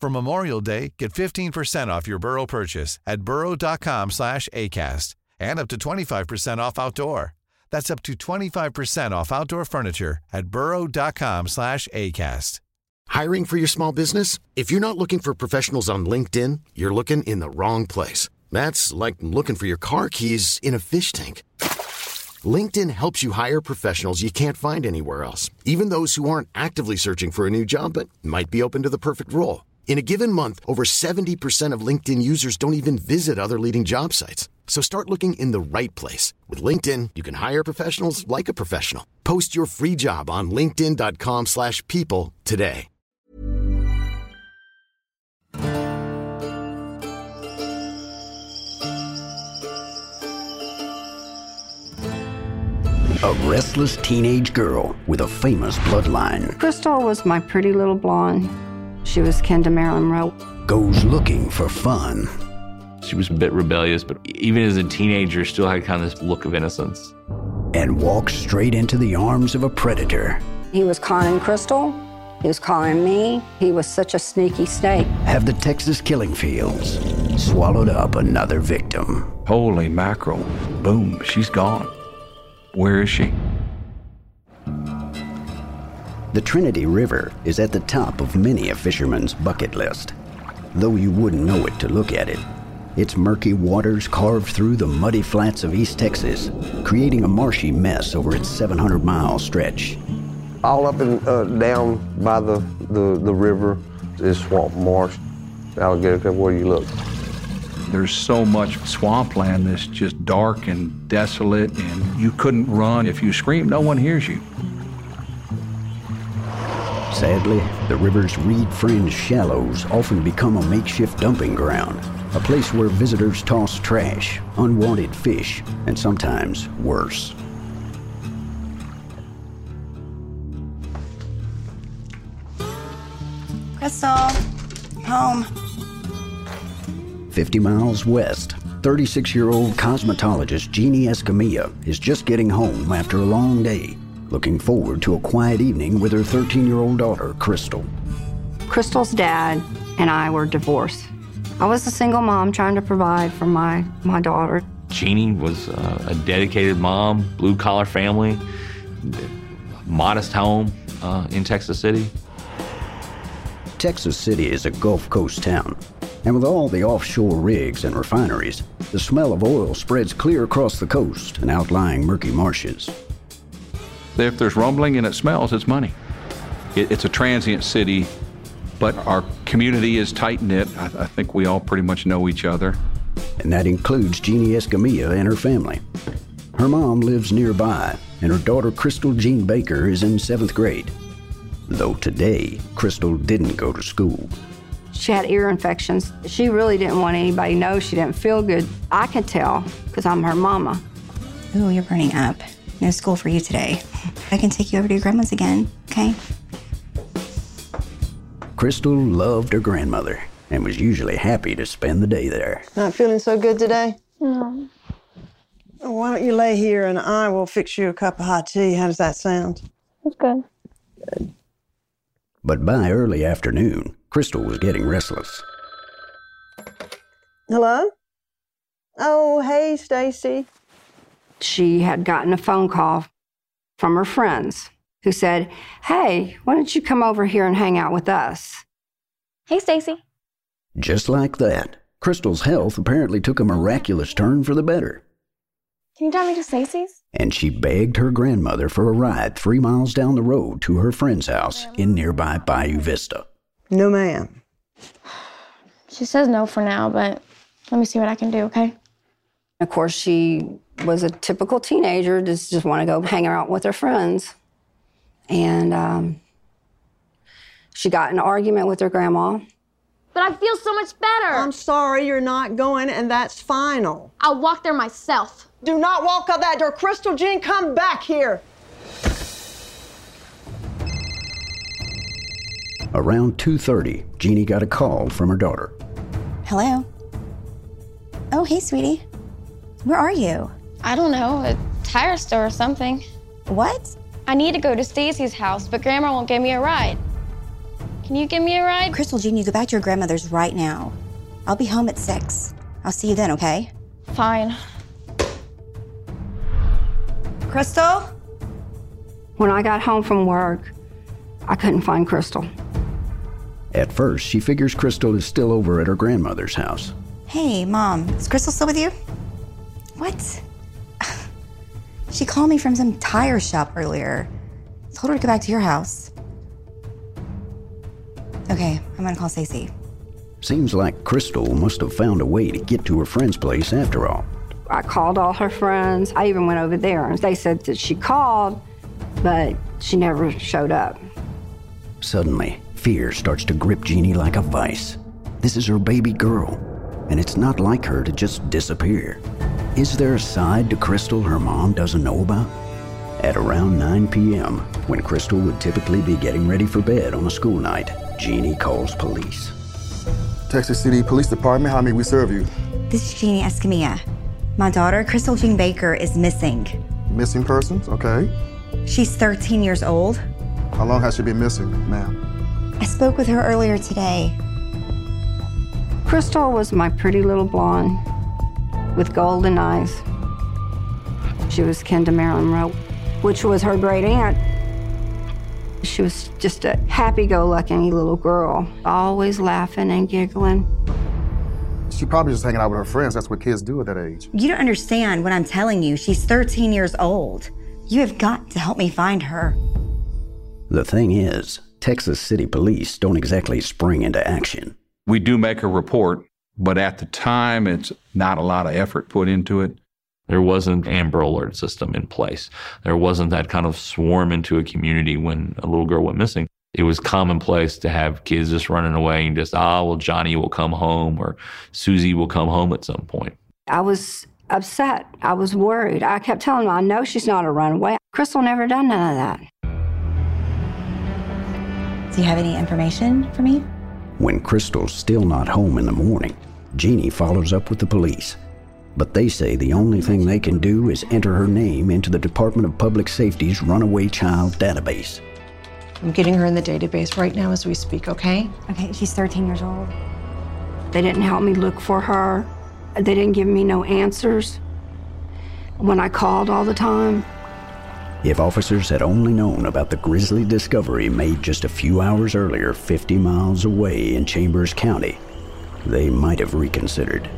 For Memorial Day, get 15% off your Burrow purchase at burrow.com slash ACAST and up to 25% off outdoor. That's up to 25% off outdoor furniture at burrow.com slash ACAST. Hiring for your small business? If you're not looking for professionals on LinkedIn, you're looking in the wrong place. That's like looking for your car keys in a fish tank. LinkedIn helps you hire professionals you can't find anywhere else, even those who aren't actively searching for a new job but might be open to the perfect role. In a given month, over 70% of LinkedIn users don't even visit other leading job sites. So start looking in the right place. With LinkedIn, you can hire professionals like a professional. Post your free job on linkedin.com slash people today. A restless teenage girl with a famous bloodline Krystal was my pretty little blonde. She was kin to Marilyn Monroe. goes looking for fun. She was a bit rebellious, but even as a teenager, still had kind of this look of innocence. and walks straight into the arms of a predator. He was conning Krystal. He was calling me. He was such a sneaky snake. Have the Texas killing fields swallowed up another victim? Holy mackerel. Boom, she's gone. Where is she? The Trinity River is at the top of many a fisherman's bucket list, though you wouldn't know it to look at it. Its murky waters carve through the muddy flats of East Texas, creating a marshy mess over its 700 mile stretch. All up and uh, down by the, the, the river is swamp marsh, alligator cliff, where you look. There's so much swampland that's just dark and desolate, and you couldn't run. If you scream, no one hears you. Sadly, the river's reed fringed shallows often become a makeshift dumping ground, a place where visitors toss trash, unwanted fish, and sometimes worse. Krystal, home. 50 miles west, 36 year old cosmetologist Jeannie Escamilla is just getting home after a long day, looking forward to a quiet evening with her 13 year old daughter, Krystal. Krystal's dad and I were divorced. I was a single mom trying to provide for my, my daughter. Jeannie was uh, a dedicated mom, blue collar family, modest home uh, in Texas City. Texas City is a Gulf Coast town, and with all the offshore rigs and refineries, the smell of oil spreads clear across the coast and outlying murky marshes. If there's rumbling and it smells, it's money. It, it's a transient city, but our community is tight knit. I, I think we all pretty much know each other. And that includes Jeannie Escamilla and her family. Her mom lives nearby, and her daughter Krystal Jean Baker is in seventh grade. Though today, Krystal didn't go to school. She had ear infections. She really didn't want anybody to know she didn't feel good. I can tell because I'm her mama. Ooh, you're burning up. No school for you today. I can take you over to your grandma's again, okay? Krystal loved her grandmother and was usually happy to spend the day there. Not feeling so good today? No. Why don't you lay here and I will fix you a cup of hot tea? How does that sound? That's good. Good. But by early afternoon, Krystal was getting restless. Hello? Oh, hey, Stacy. She had gotten a phone call from her friends who said, Hey, why don't you come over here and hang out with us? Hey, Stacy. Just like that, Krystal's health apparently took a miraculous turn for the better, Can you drive me to Stacy's? and she begged her grandmother for a ride three miles down the road to her friend's house in nearby Bayou Vista. No, ma'am. She says no for now, but let me see what I can do, okay? Of course, she was a typical teenager, just, just want to go hang out with her friends. And um, she got in an argument with her grandma. But I feel so much better. I'm sorry you're not going, and that's final. I'll walk there myself. Do not walk out that door. Krystal Jean, come back here. Around 2:30, Jeannie got a call from her daughter. Hello? Oh, hey, sweetie. Where are you? I don't know, a tire store or something. What? I need to go to Stacy's house, but Grandma won't give me a ride. Can you give me a ride? Krystal Jean, you go back to your grandmother's right now. I'll be home at 6. I'll see you then, okay? Fine. Krystal? When I got home from work, I couldn't find Krystal. At first, she figures Krystal is still over at her grandmother's house. Hey, Mom, is Krystal still with you? What? She called me from some tire shop earlier. Told her to go back to your house. Okay, I'm gonna call Stacy. Seems like Krystal must have found a way to get to her friend's place after all. I called all her friends. I even went over there, and they said that she called, but she never showed up. Suddenly, fear starts to grip Jeannie like a vice. This is her baby girl, and it's not like her to just disappear. Is there a side to Krystal her mom doesn't know about? At around 9 p.m., when Krystal would typically be getting ready for bed on a school night, Jeannie calls police. Texas City Police Department, how may we serve you? This is Jeannie Escamilla. My daughter, Krystal Jean Baker, is missing. Missing persons, okay. She's 13 years old. How long has she been missing, ma'am? I spoke with her earlier today. Krystal was my pretty little blonde with golden eyes. She was kin to Marilyn Monroe, which was her great aunt. She was just a happy go lucky little girl, always laughing and giggling. She probably just hanging out with her friends. That's what kids do at that age. You don't understand what I'm telling you. She's 13 years old. You have got to help me find her. The thing is, Texas City Police don't exactly spring into action. We do make a report, but at the time, it's not a lot of effort put into it. There wasn't Amber Alert system in place. There wasn't that kind of swarm into a community when a little girl went missing. It was commonplace to have kids just running away and just, ah, well, Johnny will come home or Susie will come home at some point. I was upset. I was worried. I kept telling them, I know she's not a runaway. Krystal never done none of that. Do you have any information for me? When Krystal's still not home in the morning, Jeannie follows up with the police. But they say the only thing they can do is enter her name into the Department of Public Safety's Runaway Child Database. I'm getting her in the database right now as we speak, okay? Okay, she's 13 years old. They didn't help me look for her. They didn't give me no answers. When I called all the time, If officers had only known about the grisly discovery made just a few hours earlier 50 miles away in Chambers County, they might have reconsidered.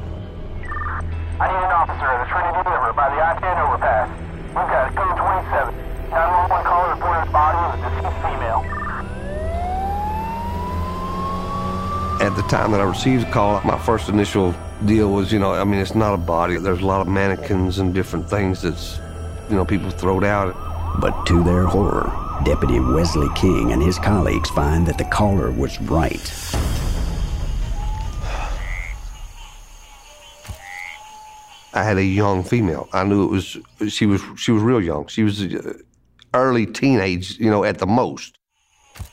I need an officer at the Trinity River by the I-10 overpass. We've got code 27. 911 caller reported the body of a deceased female. At the time that I received the call, my first initial deal was, you know, I mean, it's not a body. There's a lot of mannequins and different things that's, you know, people throw out. But to their horror, Deputy Wesley King and his colleagues find that the caller was right. I had a young female. I knew it was she was she was real young. She was uh, early teenage, you know, at the most.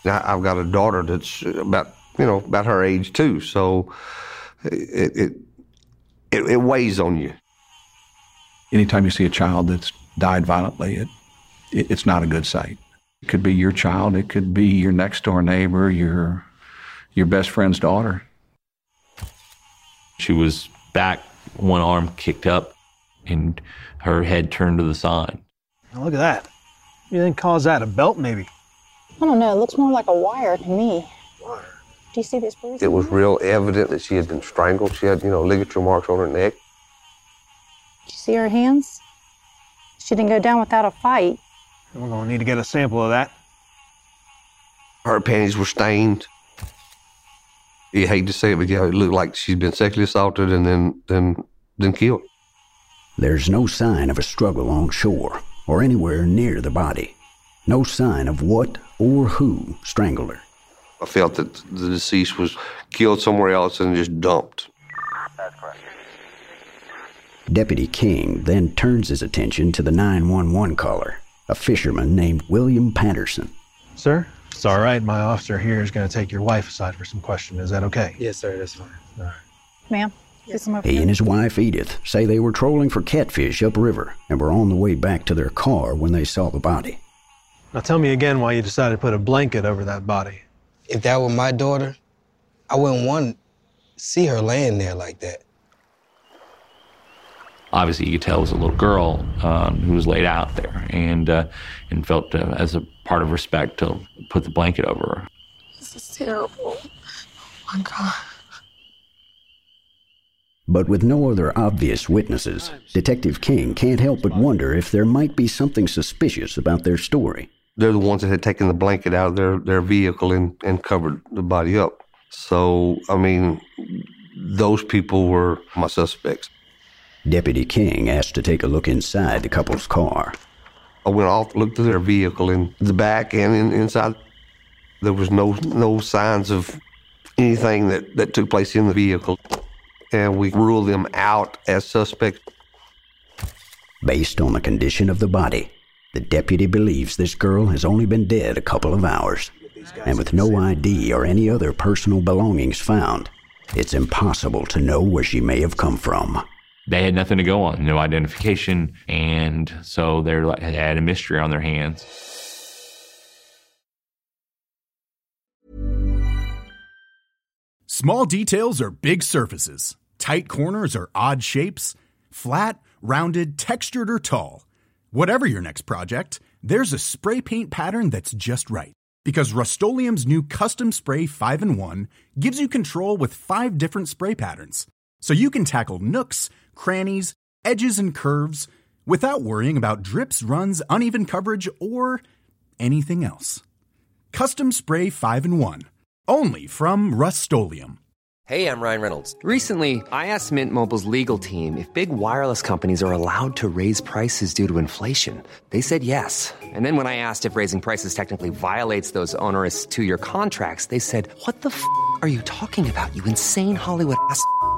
Now, I've got a daughter that's about you know about her age too. So it it it, it weighs on you. Anytime you see a child that's died violently, it, it it's not a good sight. It could be your child, it could be your next door neighbor, your your best friend's daughter. She was back, one arm kicked up, and her head turned to the side. Now look at that. What do you think caused that? A belt, maybe? I don't know. It looks more like a wire to me. Wire. Do you see this bruises? It was real evident that she had been strangled. She had, you know, ligature marks on her neck. Do you see her hands? She didn't go down without a fight. We're going to need to get a sample of that. Her panties were stained. You hate to say it, but yeah, it looked like she'd been sexually assaulted and then then then killed. There's no sign of a struggle on shore or anywhere near the body. No sign of what or who strangled her. I felt that the deceased was killed somewhere else and just dumped. Deputy King then turns his attention to the 911 caller, a fisherman named William Patterson. Sir, it's all right. My officer here is going to take your wife aside for some question. Is that okay? Yes, sir. That's fine. All right. Ma'am, see some over He here. and his wife Edith say they were trolling for catfish upriver and were on the way back to their car when they saw the body. Now tell me again why you decided to put a blanket over that body. If that were my daughter, I wouldn't want to see her laying there like that. Obviously, you could tell it was a little girl um, who was laid out there, and uh, and felt uh, as a part of respect to put the blanket over her. This is terrible. Oh my God. But with no other obvious witnesses, Detective King can't help but wonder if there might be something suspicious about their story. They're the ones that had taken the blanket out of their, their vehicle and, and covered the body up. So, I mean, those people were my suspects. Deputy King asked to take a look inside the couple's car. I went off, looked at their vehicle in the back and in, inside. There was no no signs of anything that, that took place in the vehicle. And we ruled them out as suspects. Based on the condition of the body, the deputy believes this girl has only been dead a couple of hours. And with no ID or any other personal belongings found, it's impossible to know where she may have come from. They had nothing to go on, no identification, and so they're like they had a mystery on their hands. Small details are big surfaces. Tight corners are odd shapes. Flat, rounded, textured, or tall. Whatever your next project, there's a spray paint pattern that's just right. Because Rust-Oleum Custom Spray 5 in 1 gives you control with five different spray patterns. So you can tackle nooks, crannies, edges, and curves without worrying about drips, runs, uneven coverage, or anything else. Custom Spray 5 in 1. Only from Rust Hey, I'm Ryan Reynolds. Recently, I asked Mint Mobile's legal team if big wireless companies are allowed to raise prices due to inflation. They said yes. And then when I asked if raising prices technically violates those onerous two year contracts, they said, What the f are you talking about, you insane Hollywood ass?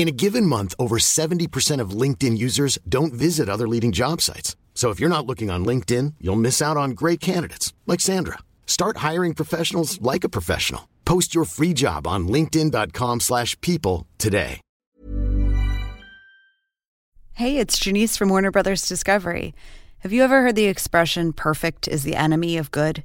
In a given month, over 70% of LinkedIn users don't visit other leading job sites. So if you're not looking on LinkedIn, you'll miss out on great candidates like Sandra. Start hiring professionals like a professional. Post your free job on linkedin.com/people today. Hey, it's Janice from Warner Brothers Discovery. Have you ever heard the expression perfect is the enemy of good?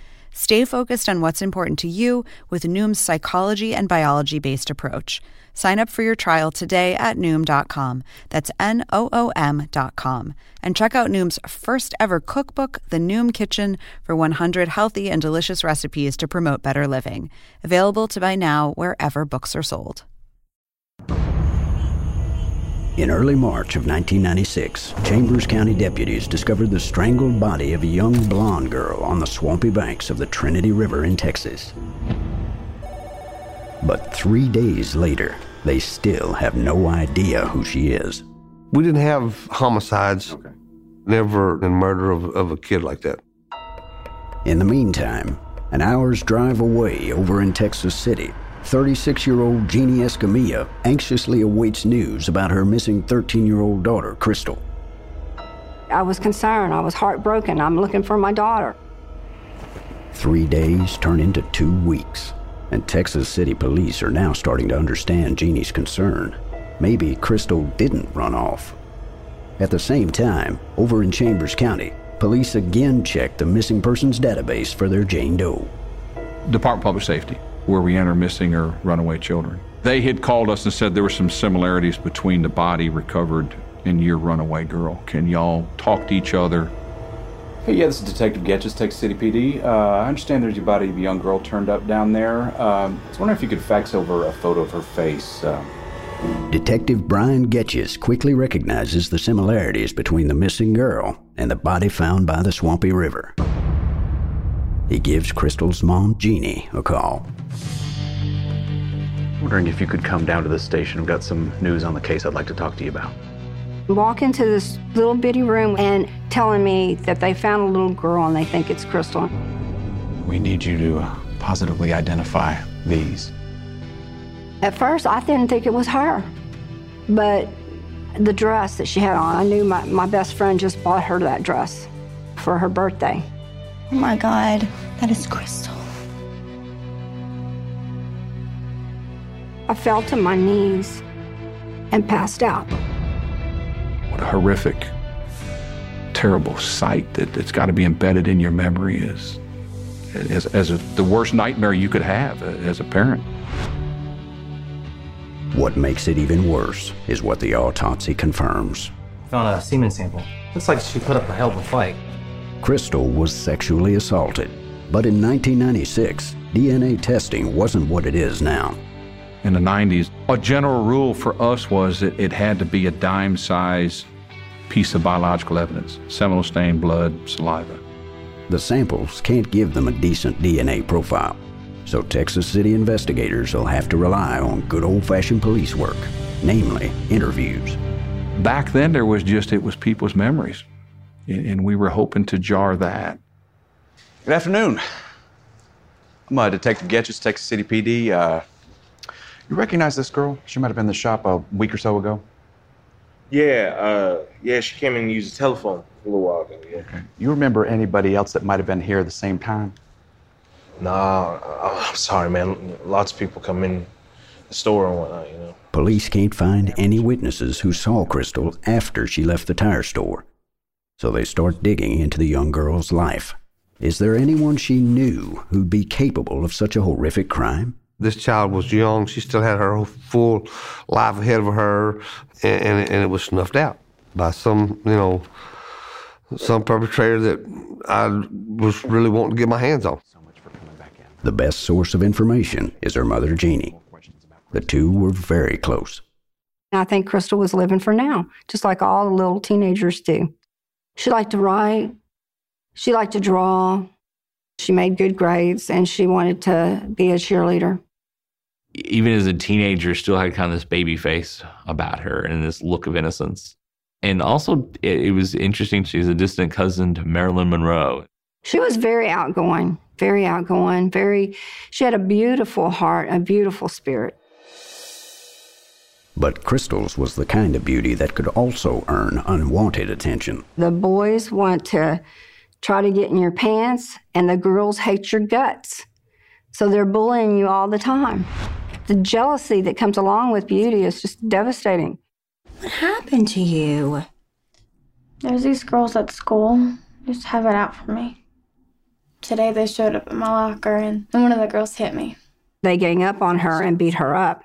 Stay focused on what's important to you with Noom's psychology and biology based approach. Sign up for your trial today at Noom.com. That's N O O M.com. And check out Noom's first ever cookbook, The Noom Kitchen, for 100 healthy and delicious recipes to promote better living. Available to buy now wherever books are sold. In early March of 1996, Chambers County deputies discovered the strangled body of a young blonde girl on the swampy banks of the Trinity River in Texas. But three days later, they still have no idea who she is. We didn't have homicides, never a murder of, of a kid like that. In the meantime, an hour's drive away over in Texas City, 36 year old Jeannie Escamilla anxiously awaits news about her missing 13 year old daughter, Krystal. I was concerned. I was heartbroken. I'm looking for my daughter. Three days turn into two weeks, and Texas City police are now starting to understand Jeannie's concern. Maybe Krystal didn't run off. At the same time, over in Chambers County, police again checked the missing persons database for their Jane Doe. Department of Public Safety, where we enter missing or runaway children. They had called us and said there were some similarities between the body recovered and your runaway girl. Can y'all talk to each other? Hey, yeah, this is Detective Getches, Texas City PD. Uh, I understand there's a body of a young girl turned up down there. Um, I was wondering if you could fax over a photo of her face. Uh, Detective Brian Getches quickly recognizes the similarities between the missing girl and the body found by the swampy river. He gives Krystal's mom, Jeannie, a call. Wondering if you could come down to the station. I've got some news on the case I'd like to talk to you about. Walk into this little bitty room and telling me that they found a little girl and they think it's Krystal. we need you to uh, positively identify these. At first, I didn't think it was her, but the dress that she had on, I knew my, my best friend just bought her that dress for her birthday. Oh my God, that is Krystal. I fell to my knees and passed out. What a horrific, terrible sight that, that's got to be embedded in your memory is as, as a, the worst nightmare you could have as a parent. What makes it even worse is what the autopsy confirms. Found a semen sample. Looks like she put up a hell of a fight. Krystal was sexually assaulted, but in 1996, DNA testing wasn't what it is now. In the 90s, a general rule for us was that it had to be a dime size piece of biological evidence seminal stain, blood, saliva. The samples can't give them a decent DNA profile, so Texas City investigators will have to rely on good old fashioned police work, namely interviews. Back then, there was just, it was people's memories, and and we were hoping to jar that. Good afternoon. I'm uh, Detective Getches, Texas City PD. Uh, you recognize this girl? She might have been in the shop a week or so ago. Yeah, uh, yeah, she came in and used the telephone a little while ago. Yeah. You remember anybody else that might have been here at the same time? Nah, I'm sorry, man. Lots of people come in the store and whatnot, you know. Police can't find any witnesses who saw Krystal after she left the tire store, so they start digging into the young girl's life. Is there anyone she knew who'd be capable of such a horrific crime? This child was young. She still had her full life ahead of her, and, and, and it was snuffed out by some, you know, some perpetrator that I was really wanting to get my hands on. The best source of information is her mother, Jeannie. The two were very close. I think Krystal was living for now, just like all the little teenagers do. She liked to write, she liked to draw, she made good grades, and she wanted to be a cheerleader. Even as a teenager, still had kind of this baby face about her and this look of innocence. And also, it, it was interesting. She's a distant cousin to Marilyn Monroe. She was very outgoing, very outgoing, very, she had a beautiful heart, a beautiful spirit. But Krystal's was the kind of beauty that could also earn unwanted attention. The boys want to try to get in your pants, and the girls hate your guts. So they're bullying you all the time. The jealousy that comes along with beauty is just devastating. What happened to you? There's these girls at school. Just have it out for me. Today they showed up at my locker and, and one of the girls hit me. They gang up on her and beat her up.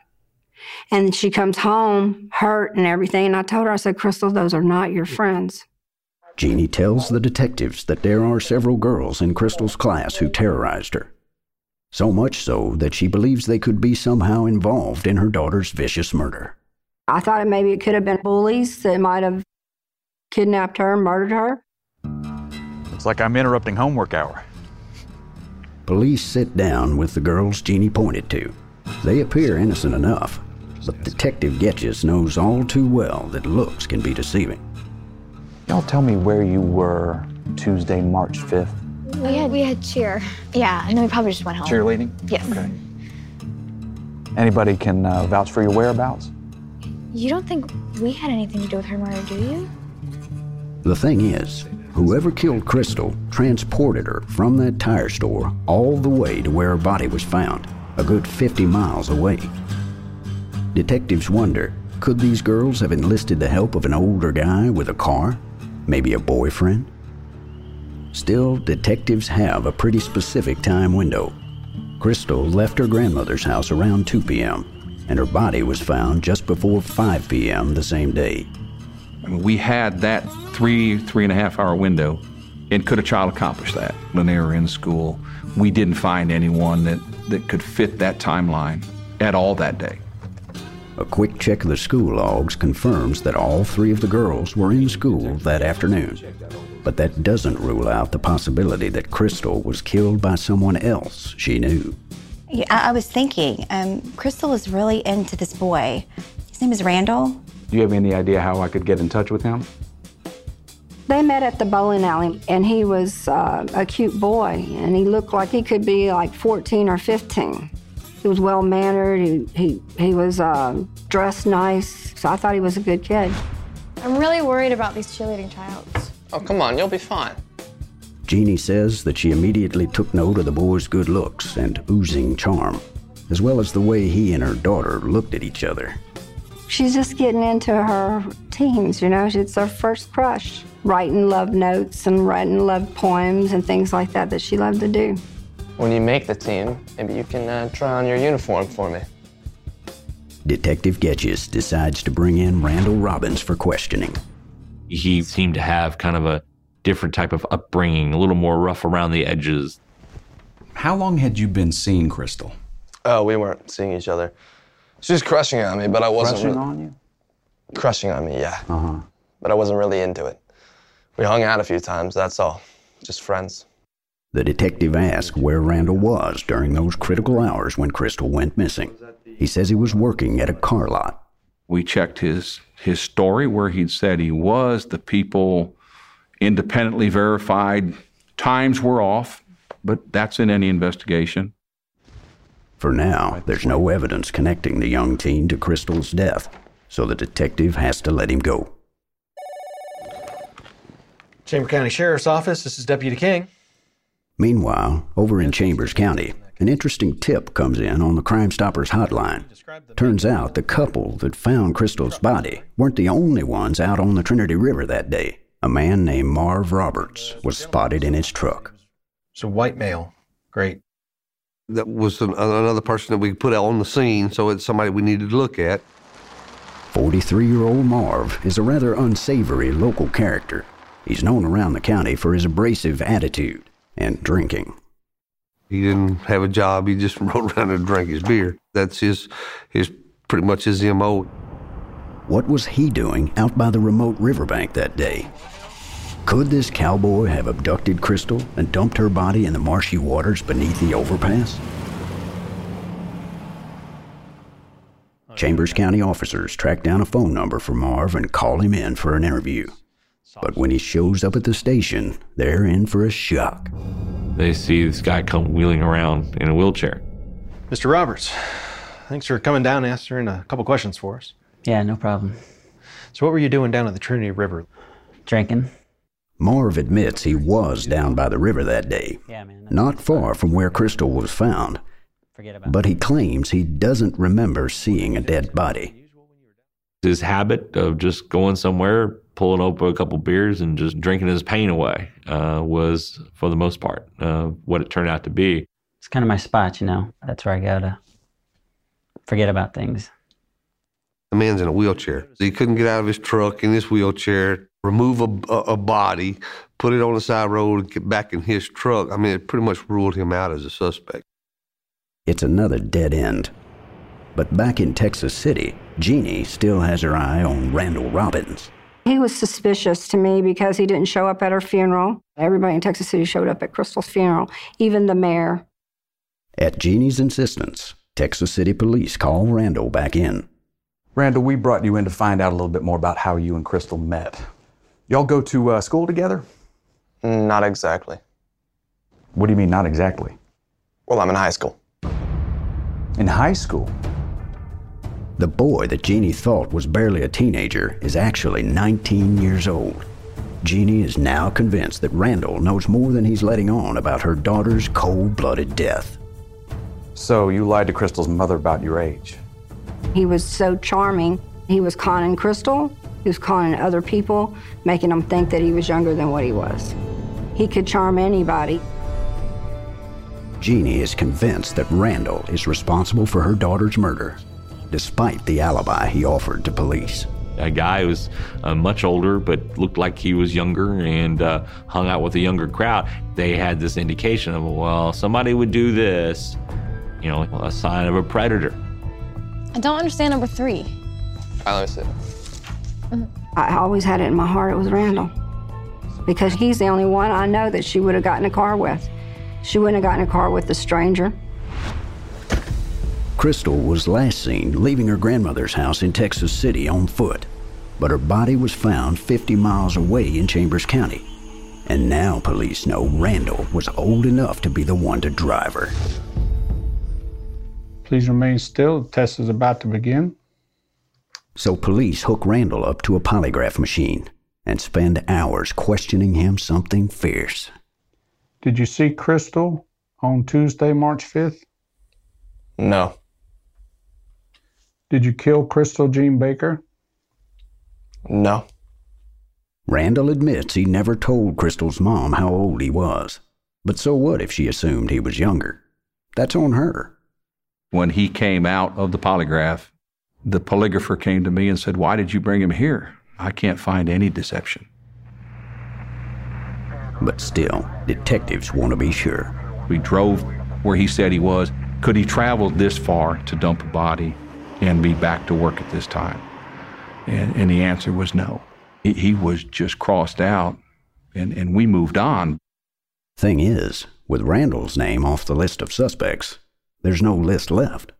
And she comes home hurt and everything. And I told her, I said, Krystal, those are not your friends. Jeannie tells the detectives that there are several girls in Krystal's class who terrorized her. So much so that she believes they could be somehow involved in her daughter's vicious murder. I thought maybe it could have been bullies that might have kidnapped her and murdered her. Looks like I'm interrupting homework hour. Police sit down with the girls Jeannie pointed to. They appear innocent enough, but Detective Getches knows all too well that looks can be deceiving. Y'all tell me where you were Tuesday, March 5th. We had we had cheer. Yeah, and then we probably just went home. Cheerleading? Yes. Okay. Anybody can uh, vouch for your whereabouts? You don't think we had anything to do with her murder, do you? The thing is, whoever killed Krystal transported her from that tire store all the way to where her body was found, a good 50 miles away. Detectives wonder could these girls have enlisted the help of an older guy with a car? Maybe a boyfriend? Still, detectives have a pretty specific time window. Krystal left her grandmother's house around 2 p.m., and her body was found just before 5 p.m. the same day. We had that three, three and a half hour window, and could a child accomplish that when they were in school? We didn't find anyone that, that could fit that timeline at all that day. A quick check of the school logs confirms that all three of the girls were in school that afternoon. But that doesn't rule out the possibility that Krystal was killed by someone else she knew. Yeah, I, I was thinking, um, Krystal was really into this boy. His name is Randall. Do you have any idea how I could get in touch with him? They met at the bowling alley, and he was uh, a cute boy, and he looked like he could be like 14 or 15. He was well mannered. He he he was uh, dressed nice. So I thought he was a good kid. I'm really worried about these cheerleading tryouts. Oh, come on, you'll be fine. Jeannie says that she immediately took note of the boy's good looks and oozing charm, as well as the way he and her daughter looked at each other. She's just getting into her teens, you know. It's her first crush, writing love notes and writing love poems and things like that that she loved to do. When you make the team, maybe you can uh, try on your uniform for me. Detective Getches decides to bring in Randall Robbins for questioning. He seemed to have kind of a different type of upbringing, a little more rough around the edges. How long had you been seeing Krystal? Oh, we weren't seeing each other. She was crushing on me, but I wasn't. Crushing re- on you? Crushing on me, yeah. Uh huh. But I wasn't really into it. We hung out a few times, that's all. Just friends. The detective asked where Randall was during those critical hours when Krystal went missing. He says he was working at a car lot. We checked his his story where he'd said he was. The people independently verified times were off, but that's in any investigation. For now, there's no evidence connecting the young teen to Krystal's death, so the detective has to let him go. Chamber County Sheriff's Office, this is Deputy King. Meanwhile, over in Chambers County, an interesting tip comes in on the Crime Stoppers hotline. Turns out the couple that found Krystal's body weren't the only ones out on the Trinity River that day. A man named Marv Roberts was spotted in his truck. It's a white male. Great. That was uh, another person that we put out on the scene, so it's somebody we needed to look at. 43 year old Marv is a rather unsavory local character. He's known around the county for his abrasive attitude and drinking. He didn't have a job. He just rode around and drank his beer. That's his, his pretty much his MO. What was he doing out by the remote riverbank that day? Could this cowboy have abducted Krystal and dumped her body in the marshy waters beneath the overpass? Chambers County officers track down a phone number for Marv and call him in for an interview. But when he shows up at the station, they're in for a shock. They see this guy come wheeling around in a wheelchair. Mr. Roberts, thanks for coming down and answering a couple questions for us. Yeah, no problem. So, what were you doing down at the Trinity River? Drinking. Marv admits he was down by the river that day, yeah, man, not far from where Krystal was found. But he claims he doesn't remember seeing a dead body. His habit of just going somewhere, pulling open a couple beers, and just drinking his pain away uh, was, for the most part, uh, what it turned out to be. It's kind of my spot, you know. That's where I go to forget about things. The man's in a wheelchair. He couldn't get out of his truck in his wheelchair, remove a, a, a body, put it on the side road, and get back in his truck. I mean, it pretty much ruled him out as a suspect. It's another dead end. But back in Texas City, Jeannie still has her eye on Randall Robbins. He was suspicious to me because he didn't show up at her funeral. Everybody in Texas City showed up at Krystal's funeral, even the mayor. At Jeannie's insistence, Texas City police call Randall back in. Randall, we brought you in to find out a little bit more about how you and Krystal met. Y'all go to uh, school together? Not exactly. What do you mean, not exactly? Well, I'm in high school. In high school? The boy that Jeannie thought was barely a teenager is actually 19 years old. Jeannie is now convinced that Randall knows more than he's letting on about her daughter's cold blooded death. So you lied to Krystal's mother about your age? He was so charming. He was conning Krystal, he was conning other people, making them think that he was younger than what he was. He could charm anybody. Jeannie is convinced that Randall is responsible for her daughter's murder, despite the alibi he offered to police. A guy who was uh, much older but looked like he was younger and uh, hung out with a younger crowd. They had this indication of, well, somebody would do this, you know, a sign of a predator. I don't understand number three. I let me. I always had it in my heart it was Randall. Because he's the only one I know that she would have gotten a car with. She wouldn't have gotten a car with a stranger. Krystal was last seen leaving her grandmother's house in Texas City on foot, but her body was found 50 miles away in Chambers County. And now police know Randall was old enough to be the one to drive her. Please remain still. The test is about to begin. So police hook Randall up to a polygraph machine and spend hours questioning him something fierce. Did you see Krystal on Tuesday, March 5th? No. Did you kill Krystal Jean Baker? No. Randall admits he never told Krystal's mom how old he was. But so what if she assumed he was younger? That's on her. When he came out of the polygraph, the polygrapher came to me and said, Why did you bring him here? I can't find any deception. But still, detectives want to be sure. We drove where he said he was. Could he travel this far to dump a body and be back to work at this time? And, and the answer was no. He, he was just crossed out, and, and we moved on. Thing is, with Randall's name off the list of suspects, there's no list left.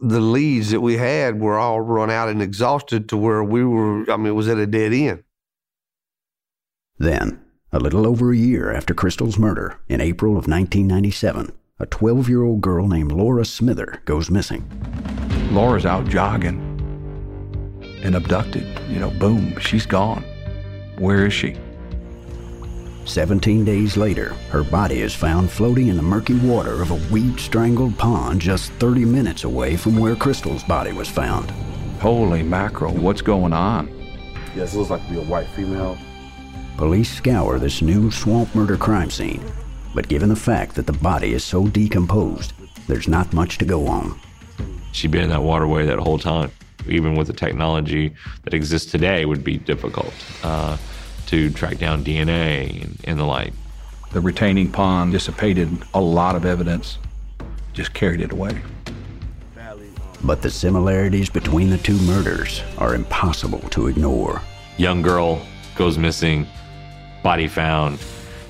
The leads that we had were all run out and exhausted to where we were, I mean, it was at a dead end. Then, a little over a year after Krystal's murder, in April of 1997, a 12 year old girl named Laura Smither goes missing. Laura's out jogging and abducted. You know, boom, she's gone. Where is she? 17 days later, her body is found floating in the murky water of a weed strangled pond just 30 minutes away from where Krystal's body was found. Holy mackerel, what's going on? Yes, it looks like to be a white female. Police scour this new swamp murder crime scene, but given the fact that the body is so decomposed, there's not much to go on. She'd been in that waterway that whole time. Even with the technology that exists today, would be difficult uh, to track down DNA and, and the like. The retaining pond dissipated a lot of evidence, just carried it away. But the similarities between the two murders are impossible to ignore. Young girl goes missing, body found,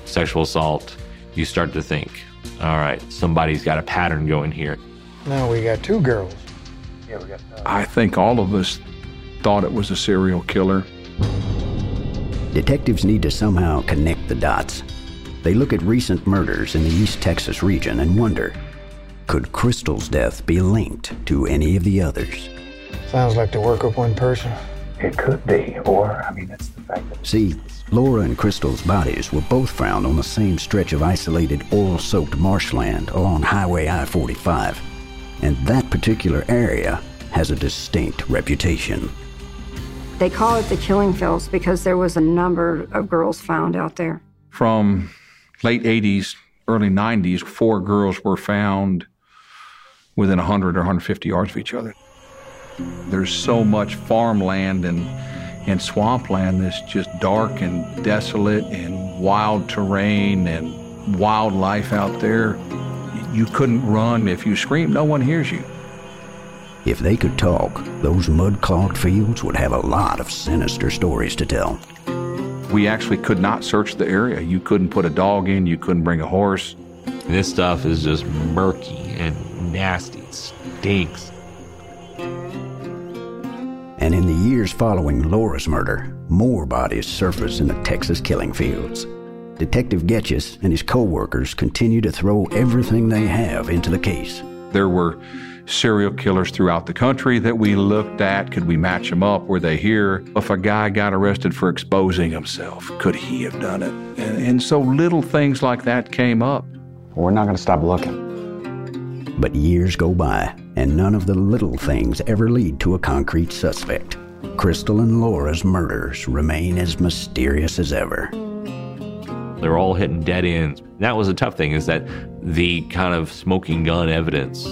sexual assault. You start to think, all right, somebody's got a pattern going here. Now we got two girls. Yeah, we got. Uh, I think all of us thought it was a serial killer. Detectives need to somehow connect the dots. They look at recent murders in the East Texas region and wonder could Krystal's death be linked to any of the others? Sounds like the work of one person. It could be, or I mean, that's the fact that. See, Laura and Krystal's bodies were both found on the same stretch of isolated oil soaked marshland along Highway I 45. And that particular area has a distinct reputation. They call it the killing fields because there was a number of girls found out there. From late 80s, early 90s, four girls were found within 100 or 150 yards of each other. There's so much farmland and, and swampland that's just dark and desolate and wild terrain and wildlife out there. You couldn't run. If you scream, no one hears you. If they could talk, those mud clogged fields would have a lot of sinister stories to tell. We actually could not search the area. You couldn't put a dog in, you couldn't bring a horse. This stuff is just murky and nasty. It stinks. And in the years following Laura's murder, more bodies surfaced in the Texas killing fields. Detective Getches and his co-workers continue to throw everything they have into the case. There were serial killers throughout the country that we looked at. Could we match them up? Were they here? If a guy got arrested for exposing himself, could he have done it? And, and so little things like that came up. We're not going to stop looking. But years go by, and none of the little things ever lead to a concrete suspect. Krystal and Laura's murders remain as mysterious as ever. They're all hitting dead ends. That was a tough thing is that the kind of smoking gun evidence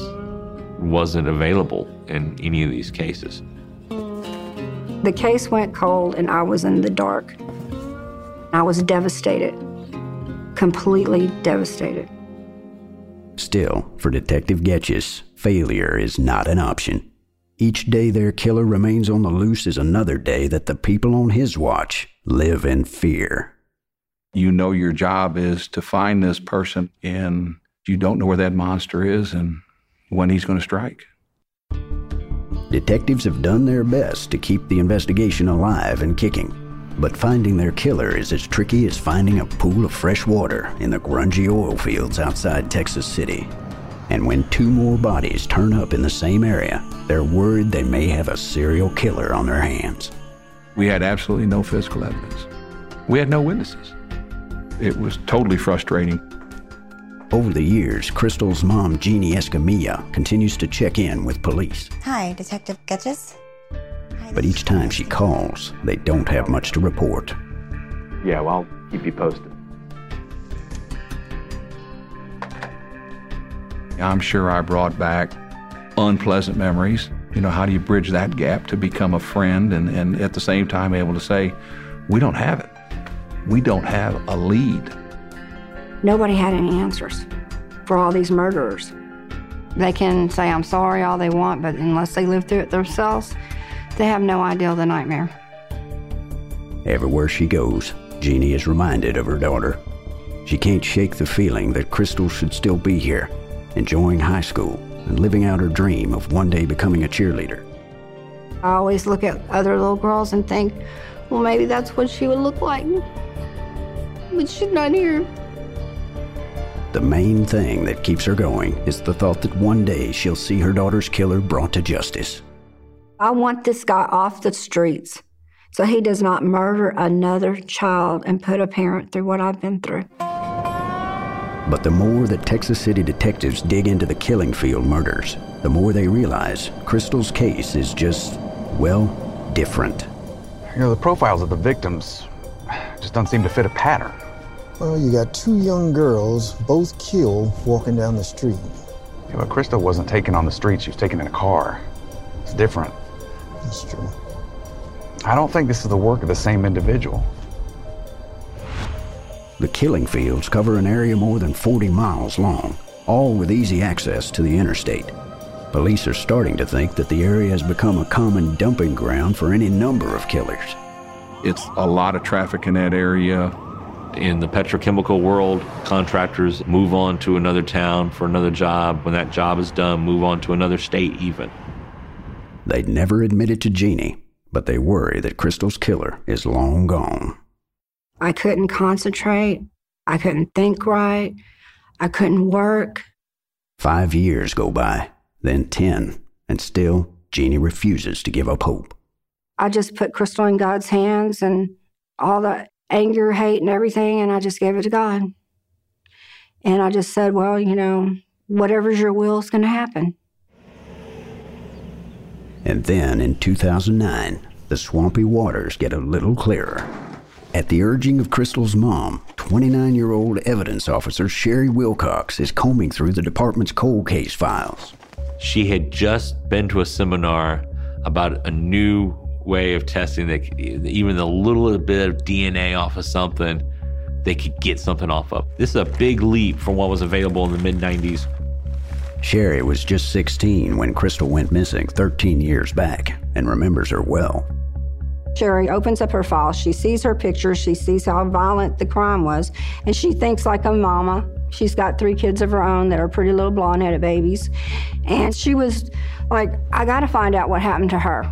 wasn't available in any of these cases. The case went cold and I was in the dark. I was devastated, completely devastated. Still, for Detective Getches, failure is not an option. Each day their killer remains on the loose is another day that the people on his watch live in fear. You know your job is to find this person, and you don't know where that monster is and when he's going to strike. Detectives have done their best to keep the investigation alive and kicking, but finding their killer is as tricky as finding a pool of fresh water in the grungy oil fields outside Texas City. And when two more bodies turn up in the same area, they're worried they may have a serial killer on their hands. We had absolutely no physical evidence. We had no witnesses. It was totally frustrating. Over the years, Krystal's mom, Jeannie Escamilla, continues to check in with police. Hi, Detective Getches. But each time she calls, they don't have much to report. Yeah, well, I'll keep you posted. I'm sure I brought back unpleasant memories. You know, how do you bridge that gap to become a friend and, and at the same time able to say, we don't have it? We don't have a lead. Nobody had any answers for all these murderers. They can say, I'm sorry all they want, but unless they live through it themselves, they have no idea of the nightmare. Everywhere she goes, Jeannie is reminded of her daughter. She can't shake the feeling that Krystal should still be here, enjoying high school and living out her dream of one day becoming a cheerleader. I always look at other little girls and think, well, maybe that's what she would look like. But she's not here. The main thing that keeps her going is the thought that one day she'll see her daughter's killer brought to justice. I want this guy off the streets so he does not murder another child and put a parent through what I've been through. But the more that Texas City detectives dig into the killing field murders, the more they realize Krystal's case is just, well, different. You know, the profiles of the victims just don't seem to fit a pattern. Well, you got two young girls, both killed, walking down the street. Yeah, but Krystal wasn't taken on the street, she was taken in a car. It's different. That's true. I don't think this is the work of the same individual. The killing fields cover an area more than 40 miles long, all with easy access to the interstate. Police are starting to think that the area has become a common dumping ground for any number of killers. It's a lot of traffic in that area. In the petrochemical world, contractors move on to another town for another job. When that job is done, move on to another state, even. They'd never admit it to Jeannie, but they worry that Krystal's killer is long gone. I couldn't concentrate. I couldn't think right. I couldn't work. Five years go by, then ten, and still Jeannie refuses to give up hope. I just put Krystal in God's hands and all the anger, hate, and everything, and I just gave it to God. And I just said, well, you know, whatever's your will is going to happen. And then in 2009, the swampy waters get a little clearer. At the urging of Krystal's mom, 29 year old evidence officer Sherry Wilcox is combing through the department's cold case files. She had just been to a seminar about a new way of testing that even the little bit of DNA off of something, they could get something off of. This is a big leap from what was available in the mid 90s. Sherry was just 16 when Krystal went missing 13 years back and remembers her well. Sherry opens up her file. She sees her picture. She sees how violent the crime was. And she thinks like a mama. She's got three kids of her own that are pretty little blonde headed babies. And she was like, I got to find out what happened to her.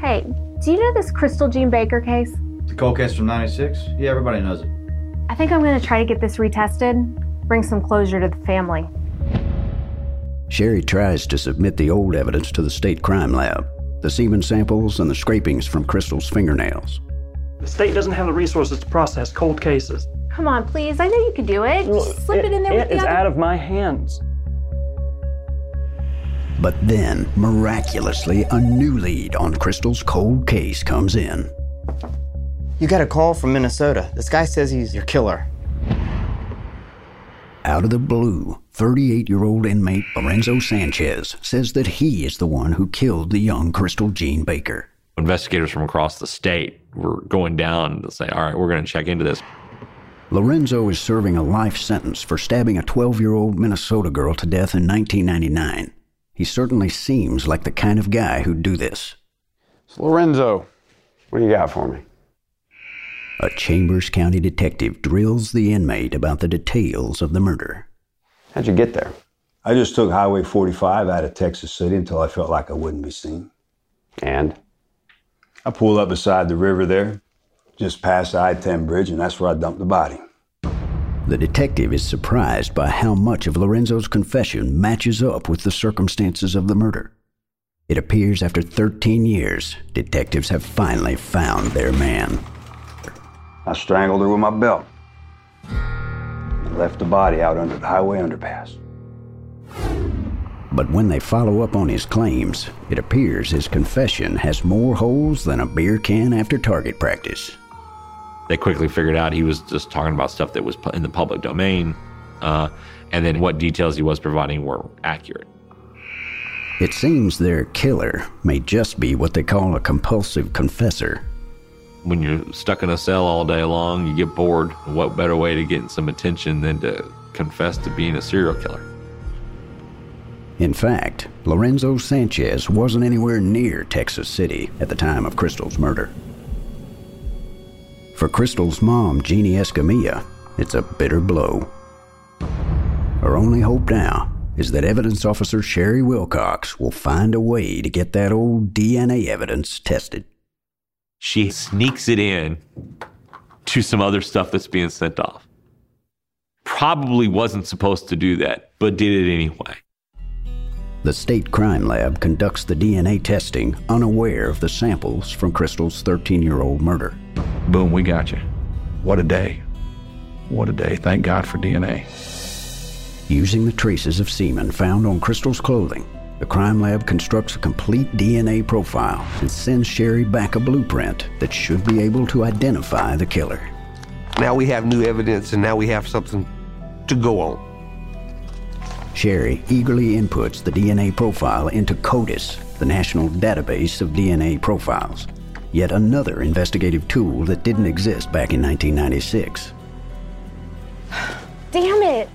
Hey, do you know this Krystal Jean Baker case? The cold case from 96? Yeah, everybody knows it. I think I'm going to try to get this retested, bring some closure to the family. Sherry tries to submit the old evidence to the state crime lab the semen samples and the scrapings from Krystal's fingernails. The state doesn't have the resources to process cold cases. Come on, please. I know you can do it. Just slip it, in there with the is other. out of my hands. But then, miraculously, a new lead on Krystal's cold case comes in. You got a call from Minnesota. This guy says he's your killer. Out of the blue, 38 year old inmate Lorenzo Sanchez says that he is the one who killed the young Krystal Jean Baker. Investigators from across the state were going down to say, all right, we're going to check into this. Lorenzo is serving a life sentence for stabbing a 12 year old Minnesota girl to death in 1999. He certainly seems like the kind of guy who'd do this. Lorenzo, what do you got for me? A Chambers County detective drills the inmate about the details of the murder. How'd you get there? I just took Highway 45 out of Texas City until I felt like I wouldn't be seen. And? I pulled up beside the river there, just past the I 10 bridge, and that's where I dumped the body. The detective is surprised by how much of Lorenzo's confession matches up with the circumstances of the murder. It appears after 13 years, detectives have finally found their man. I strangled her with my belt. and Left the body out under the highway underpass. But when they follow up on his claims, it appears his confession has more holes than a beer can after target practice. They quickly figured out he was just talking about stuff that was in the public domain, uh, and then what details he was providing were accurate. It seems their killer may just be what they call a compulsive confessor. When you're stuck in a cell all day long, you get bored. What better way to get some attention than to confess to being a serial killer? In fact, Lorenzo Sanchez wasn't anywhere near Texas City at the time of Krystal's murder. For Krystal's mom, Jeannie Escamilla, it's a bitter blow. Her only hope now is that evidence officer Sherry Wilcox will find a way to get that old DNA evidence tested. She sneaks it in to some other stuff that's being sent off. Probably wasn't supposed to do that, but did it anyway. The state crime lab conducts the DNA testing unaware of the samples from Krystal's 13 year old murder. Boom, we got you. What a day. What a day. Thank God for DNA. Using the traces of semen found on Krystal's clothing, the crime lab constructs a complete DNA profile and sends Sherry back a blueprint that should be able to identify the killer. Now we have new evidence and now we have something to go on. Sherry eagerly inputs the DNA profile into CODIS, the national database of DNA profiles, yet another investigative tool that didn't exist back in 1996. Damn it!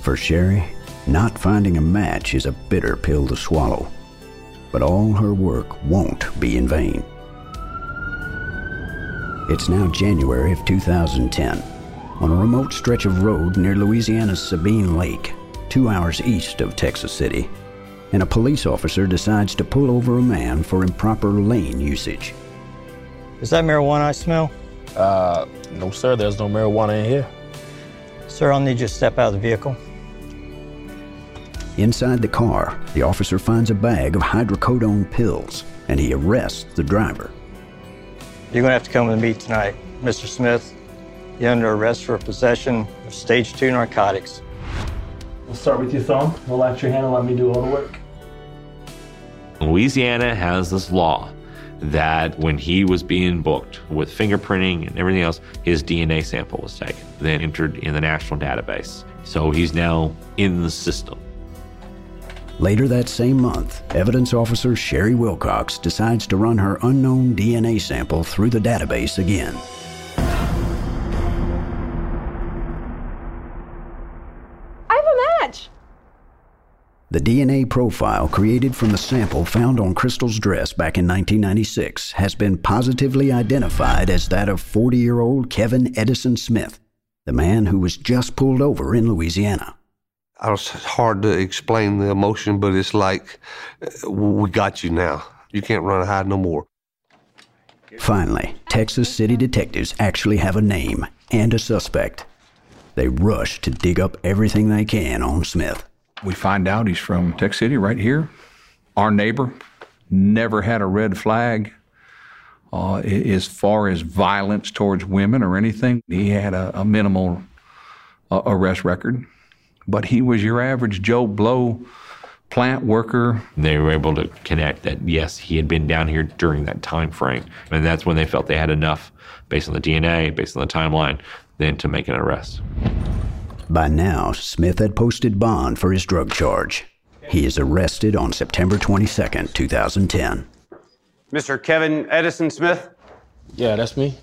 For Sherry, not finding a match is a bitter pill to swallow. But all her work won't be in vain. It's now January of 2010. On a remote stretch of road near Louisiana's Sabine Lake, two hours east of Texas City, and a police officer decides to pull over a man for improper lane usage. Is that marijuana I smell? Uh, no, sir. There's no marijuana in here. Sir, I'll need you to step out of the vehicle. Inside the car, the officer finds a bag of hydrocodone pills and he arrests the driver. You're gonna have to come with me tonight. Mr. Smith, you're under arrest for possession of stage two narcotics. We'll start with your thumb. We'll Relax your hand and let me do all the work. Louisiana has this law that when he was being booked with fingerprinting and everything else, his DNA sample was taken, then entered in the national database. So he's now in the system. Later that same month, evidence officer Sherry Wilcox decides to run her unknown DNA sample through the database again. I have a match. The DNA profile created from the sample found on Krystal's dress back in 1996 has been positively identified as that of 40 year old Kevin Edison Smith, the man who was just pulled over in Louisiana. It's hard to explain the emotion, but it's like, uh, we got you now. You can't run and hide no more. Finally, Texas city detectives actually have a name and a suspect. They rush to dig up everything they can on Smith. We find out he's from Tech City, right here. Our neighbor never had a red flag. Uh, as far as violence towards women or anything, he had a, a minimal uh, arrest record. But he was your average Joe Blow plant worker. They were able to connect that yes, he had been down here during that time frame, and that's when they felt they had enough, based on the DNA, based on the timeline, then to make an arrest. By now, Smith had posted bond for his drug charge. He is arrested on September 22nd, 2010. Mr. Kevin Edison Smith? Yeah, that's me.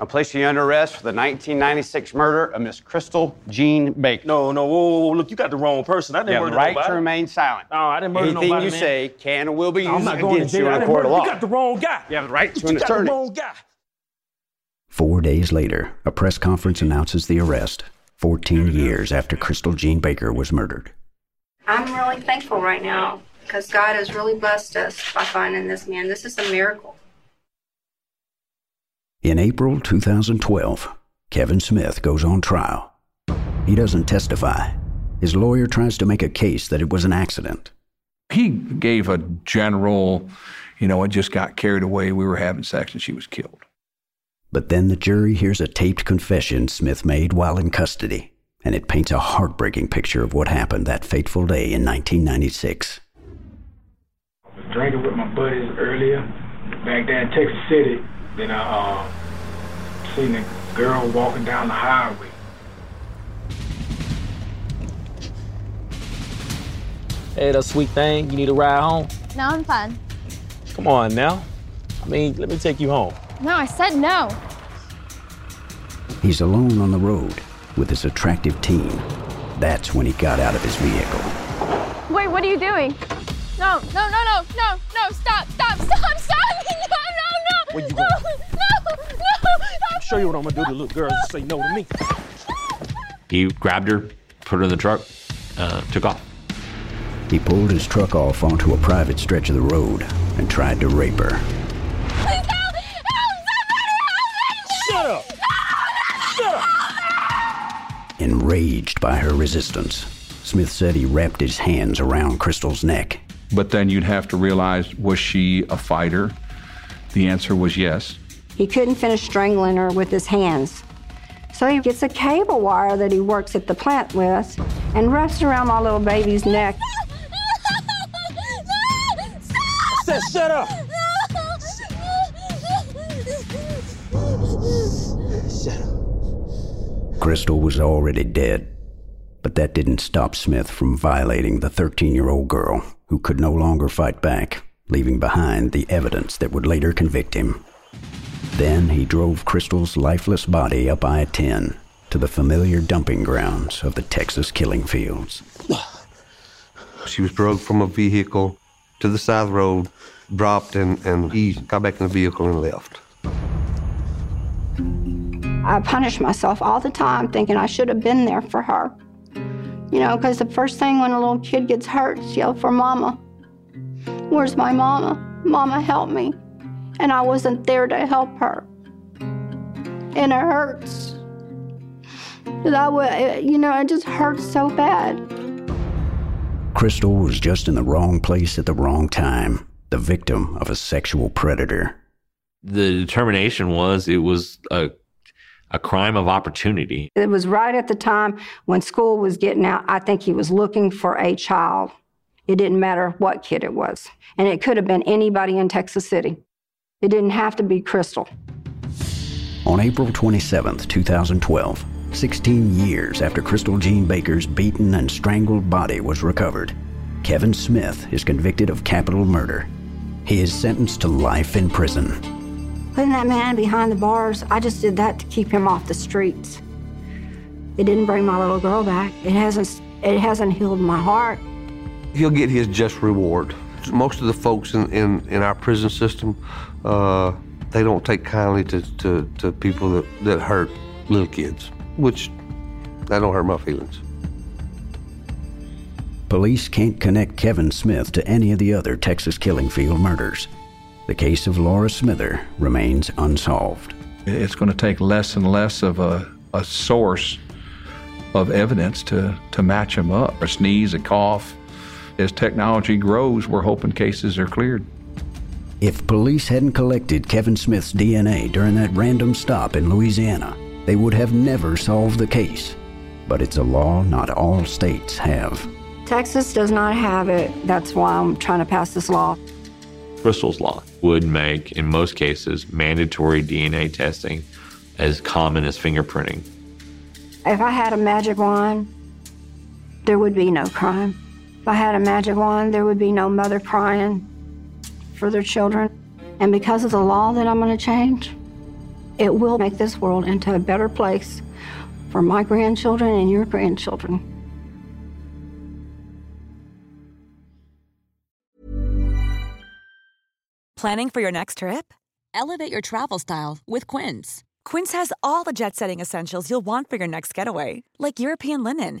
I'll place you under arrest for the 1996 murder of Miss Krystal Jean Baker. No, no, whoa, whoa, whoa, look, you got the wrong person. I didn't You have murder the right nobody. to remain silent. No, I didn't murder Anything nobody, you man. say can and will be I'm used not going to against you in I a didn't court of murder- law. You got the wrong guy. You have the right to You an got the wrong guy. Four days later, a press conference announces the arrest, 14 years after Krystal Jean Baker was murdered. I'm really thankful right now because God has really blessed us by finding this man. This is a miracle. In April 2012, Kevin Smith goes on trial. He doesn't testify. His lawyer tries to make a case that it was an accident. He gave a general, you know, it just got carried away. We were having sex and she was killed. But then the jury hears a taped confession Smith made while in custody, and it paints a heartbreaking picture of what happened that fateful day in 1996. was drinking with my buddies earlier back there in Texas City. Then I uh, seen a girl walking down the highway. Hey, that sweet thing. You need a ride home? No, I'm fine. Come on now. I mean, let me take you home. No, I said no. He's alone on the road with his attractive teen. That's when he got out of his vehicle. Wait, what are you doing? No, no, no, no, no, no, stop, stop, stop, stop! No, no, no! Where you no, going? no, no, I'll show you what I'm gonna do to little girls that say no to me. He grabbed her, put her in the truck, uh, took off. He pulled his truck off onto a private stretch of the road and tried to rape her. Help! Help! Somebody Shut up! Shut up! Enraged by her resistance, Smith said he wrapped his hands around Krystal's neck. But then you'd have to realize was she a fighter? The answer was yes. He couldn't finish strangling her with his hands. So he gets a cable wire that he works at the plant with and wraps it around my little baby's neck. I said shut up! Shut up. Krystal was already dead, but that didn't stop Smith from violating the 13 year old girl who could no longer fight back, leaving behind the evidence that would later convict him. Then he drove Krystal's lifeless body up I 10 to the familiar dumping grounds of the Texas killing fields. She was drugged from a vehicle to the side road, dropped, and, and he got back in the vehicle and left. I punish myself all the time thinking I should have been there for her. You know, because the first thing when a little kid gets hurt is yell for mama. Where's my mama? Mama, help me. And I wasn't there to help her. And it hurts. That would, you know, it just hurts so bad. Krystal was just in the wrong place at the wrong time, the victim of a sexual predator. The determination was it was a, a crime of opportunity. It was right at the time when school was getting out. I think he was looking for a child. It didn't matter what kid it was. And it could have been anybody in Texas City. It didn't have to be Krystal. On April 27, 2012, 16 years after Krystal Jean Baker's beaten and strangled body was recovered, Kevin Smith is convicted of capital murder. He is sentenced to life in prison. Putting that man behind the bars, I just did that to keep him off the streets. It didn't bring my little girl back. It hasn't it hasn't healed my heart. He'll get his just reward. Most of the folks in, in, in our prison system, uh, they don't take kindly to, to, to people that, that hurt little kids, which that don't hurt my feelings. Police can't connect Kevin Smith to any of the other Texas killing field murders. The case of Laura Smither remains unsolved. It's going to take less and less of a, a source of evidence to, to match him up. A sneeze, a cough. As technology grows, we're hoping cases are cleared. If police hadn't collected Kevin Smith's DNA during that random stop in Louisiana, they would have never solved the case. But it's a law not all states have. Texas does not have it. That's why I'm trying to pass this law. Krystal's law would make, in most cases, mandatory DNA testing as common as fingerprinting. If I had a magic wand, there would be no crime. If I had a magic wand, there would be no mother crying for their children. And because of the law that I'm going to change, it will make this world into a better place for my grandchildren and your grandchildren. Planning for your next trip? Elevate your travel style with Quince. Quince has all the jet setting essentials you'll want for your next getaway, like European linen,